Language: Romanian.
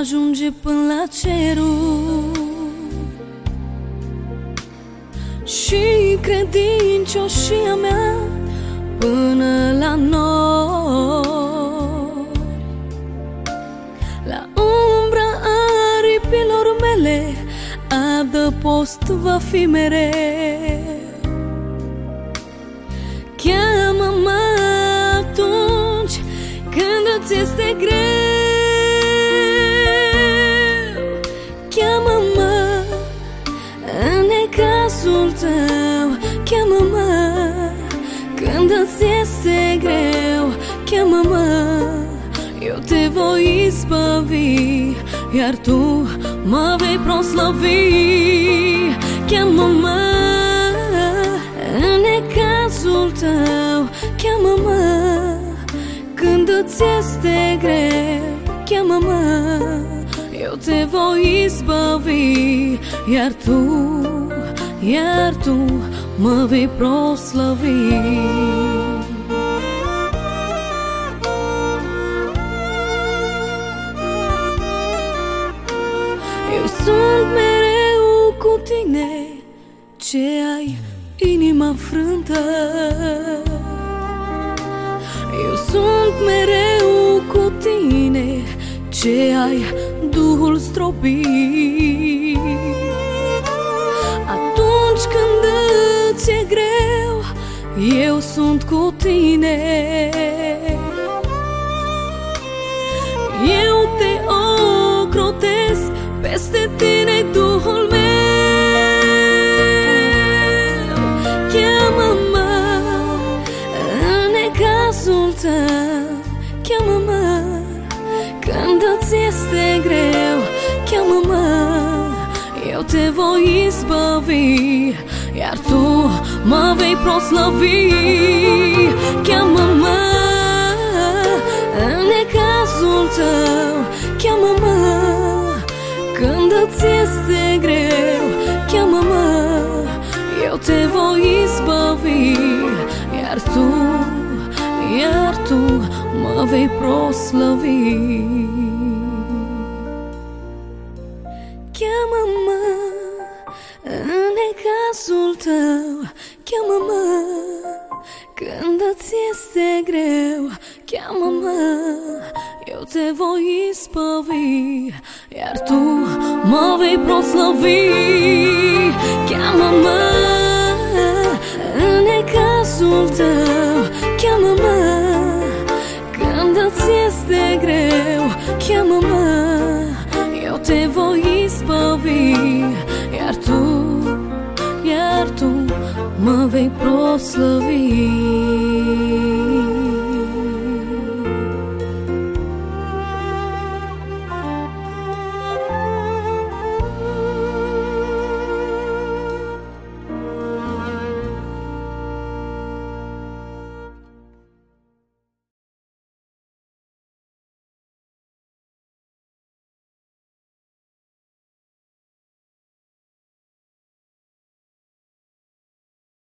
ajunge până la cerul Și credincioșia mea până la nori. La umbra aripilor mele Adăpost va fi mereu. Cheamă-mă atunci când îți este greu voi izbăvi Iar tu mă vei proslăvi Cheamă-mă în necazul tău Cheamă-mă când îți este greu Cheamă-mă, eu te voi izbăvi Iar tu iar tu mă vei proslăvi. Tine, ce ai inima frântă. Eu sunt mereu cu tine, ce ai Duhul stropit. ți-e greu, eu sunt cu tine Eu te ocrotesc peste tine Duhul Cheamă-mă când îți este greu. Cheamă-mă, eu te voi izbăvi iar tu mă vei proslăvi. Cheamă-mă în necazul tău. Cheamă-mă când îți este greu. Cheamă-mă, eu te voi izbăvi Iar tu, iar tu mă vei proslăvi. Cheamă-mă în necazul tău Cheamă-mă când îți este greu Cheamă-mă, eu te voi ispovi Iar tu mă vei proslăvi. Cheamă-mă în necazul tău ispovi Iar tu mă vei proslăvi